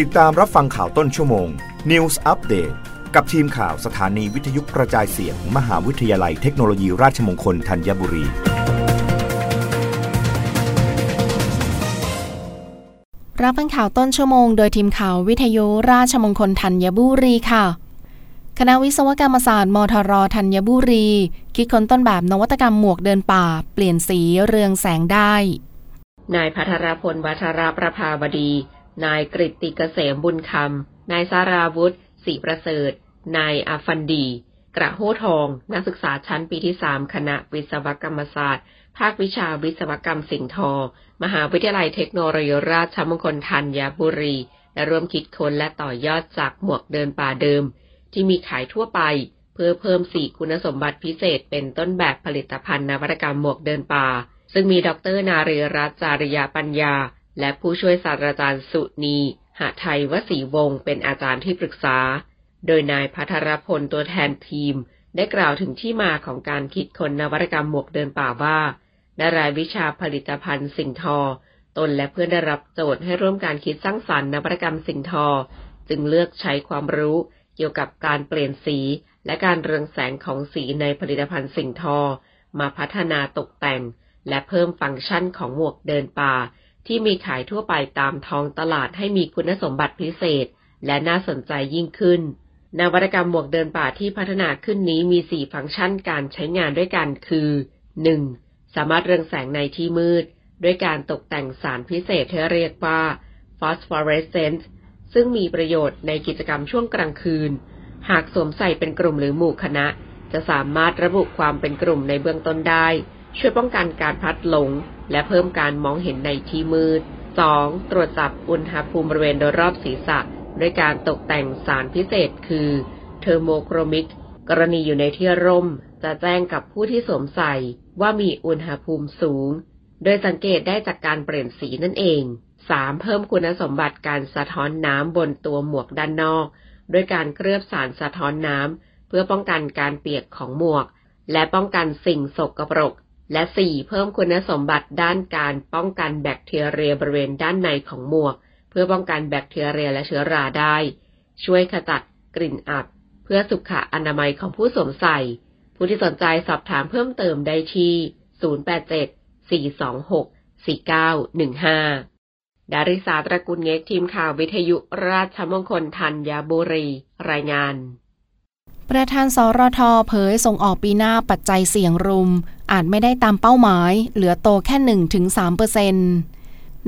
ติดตามรับฟังข่าวต้นชั่วโมง News Update กับทีมข่าวสถานีวิทยุกระจายเสียงมมหาวิทยาลัยเทคโนโลยีราชมงคลธัญบุรี รับฟังข่าวต้นชั่วโมง โดยทีมข่าววิทยุราชมงคลธัญบุรีค่ะ คณะวิศวกรรมศาสตร์มทรธัญบุรี คิดค้นต้นแบบนวัตกรรมหมวกเดินป่า เปลี่ยนสีเรืองแสงได้ นายพัทรพลวัชรประภาวดี นายกริตติเกษมบุญคำ นายสาราวุฒิศรีประเสริฐ นายอาฟันดี กระโหทอง นักศึกษาชั้นปีที่สามคณะวิศวกรรมศาสตร์ ภาควิชาวิศวกรรมสิ่งทอ มหาวิทยาลัยเทคโนโลยีราชมงคลธัญบุรี และร่วมคิดค้นและต่อยอดจากหมวกเดินป่าเดิม ที่มีขายทั่วไป เพื่อเพิ่มสี่คุณสมบัติพิเศษเป็นต้นแบบผลิตภัณฑ์นวัตกรรมหมวกเดินป่า ซึ่งมีดรนาเรรัตน์จาริยาปัญญา และผู้ช่วยศาสตราจารย์สุนี หาไทยวสีวงศ์เป็นอาจารย์ที่ปรึกษา โดยนายพัทรพลตัวแทนทีม ได้กล่าวถึงที่มาของการคิดค้นนวัตกรรมหมวกเดินป่าว่าในรายวิชาผลิตภัณฑ์สิ่งทอ ตนและเพื่อนได้รับโจทย์ให้ร่วมการคิดสร้างสรรค์นวัตกรรมสิ่งทอ จึงเลือกใช้ความรู้เกี่ยวกับการเปลี่ยนสี และการเรืองแสงของสีในผลิตภัณฑ์สิ่งทอ มาพัฒนาตกแต่ง และเพิ่มฟังก์ชันของหมวกเดินป่า ที่มีขายทั่วไปตามท้องตลาดให้มีคุณสมบัติพิเศษ และน่าสนใจยิ่งขึ้น นวัตกรรมหมวกเดินป่าที่พัฒนาขึ้นนี้มี 4 ฟังก์ชันการใช้งานด้วยกันคือ 1. สามารถเรืองแสงในที่มืด ด้วยการตกแต่งสารพิเศษที่เรียกว่า phosphorescence ซึ่งมีประโยชน์ในกิจกรรมช่วงกลางคืน หากสวมใส่เป็นกลุ่มหรือหมู่คณะ จะสามารถระบุความเป็นกลุ่มในเบื้องต้นได้ ช่วยป้องกันการพลัดหลง และเพิ่มการมองเห็นในที่มืด 2. ตรวจจับอุณหภูมิบริเวณโดยรอบศีรษะ ด้วยการตกแต่งสารพิเศษคือเทอร์โมโครมิก กรณีอยู่ในที่ร่ม จะแจ้งกับผู้ที่สวมใส่ว่ามีอุณหภูมิสูง โดยสังเกตได้จากการเปลี่ยนสีนั่นเอง 3. เพิ่มคุณสมบัติการสะท้อนน้ำบนตัวหมวกด้านนอก ด้วยการเคลือบสารสะท้อนน้ำเพื่อป้องกันการเปียกของหมวก และป้องกันสิ่งสกปรก และ 4. เพิ่มคุณสมบัติด้านการป้องกันแบคทีเรียบริเวณด้านในของหมวก เพื่อป้องกันแบคทีเรียและเชื้อราได้ ช่วยขจัดกลิ่นอับ เพื่อสุขอนามัยของผู้สวมใส่ ผู้ที่สนใจสอบถามเพิ่มเติมได้ที่ 087-426-4915 ดาริสาตระกุลเงกทีมข่าววิทยุราชมงคลธัญบุรี รายงาน ประธานสรทเผยส่งออกปีหน้าปัจจัยเสี่ยงรุม อาจไม่ได้ตามเป้าหมาย เหลือโตแค่ 1-3%เปอร์เซ็นต์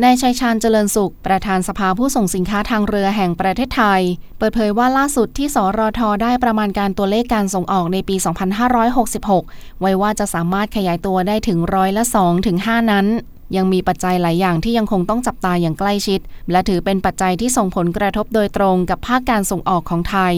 นายชัยชาญเจริญสุข ประธานสภาผู้ส่งสินค้าทางเรือแห่งประเทศไทย เปิดเผยว่าล่าสุดที่สรทได้ประมาณการตัวเลขการส่งออกในปี 2566 ไว้ว่าจะสามารถขยายตัวได้ถึงร้อยละ2ถึง5นั้น ยังมีปัจจัยหลายอย่างที่ยังคงต้องจับตาอย่างใกล้ชิด และถือเป็นปัจจัยที่ส่งผลกระทบโดยตรงกับภาคการส่งออกของไทย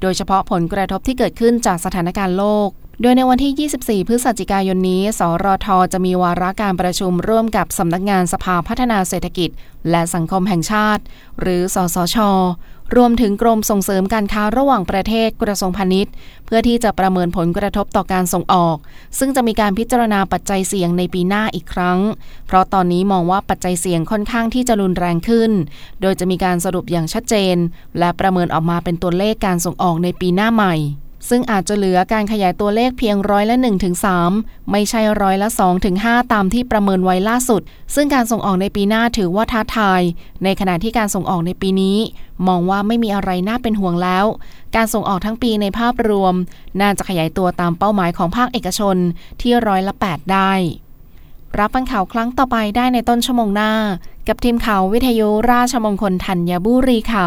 โดยเฉพาะผลกระทบที่เกิดขึ้นจากสถานการณ์โลกโดยในวันที่ 24 พฤศจิกายนนี้ สรท จะมีวาระการประชุมร่วมกับสำนักงานสภาพัฒนาเศรษฐกิจ และสังคมแห่งชาติ หรือ สสช รวมถึงกรมส่งเสริมการค้าระหว่างประเทศกระทรวงพาณิชย์ เพื่อที่จะประเมินผลกระทบต่อการส่งออก ซึ่งจะมีการพิจารณาปัจจัยเสี่ยงในปีหน้าอีกครั้ง เพราะตอนนี้มองว่าปัจจัยเสี่ยงค่อนข้างที่จะรุนแรงขึ้น โดยจะมีการสรุปอย่างชัดเจน และประเมินออกมาเป็นตัวเลขการส่งออกในปีหน้าใหม่ ซึ่งอาจจะเหลือการขยายตัวเลขเพียงร้อยละ1ถึง3ไม่ใช่ร้อยละ2ถึง5ตามที่ประเมินไว้ล่าสุด ซึ่งการส่งออกในปีหน้าถือว่าท้าทาย ในขณะที่การส่งออกในปีนี้ มองว่าไม่มีอะไรน่าเป็นห่วงแล้ว การส่งออกทั้งปีในภาพรวม น่าจะขยายตัวตามเป้าหมายของภาคเอกชนที่ร้อยละ 8 ได้รับฟังข่าวครั้งต่อไปได้ในต้นชั่วโมงหน้า กับทีมข่าววิทยุราชมงคลธัญบุรีค่ะ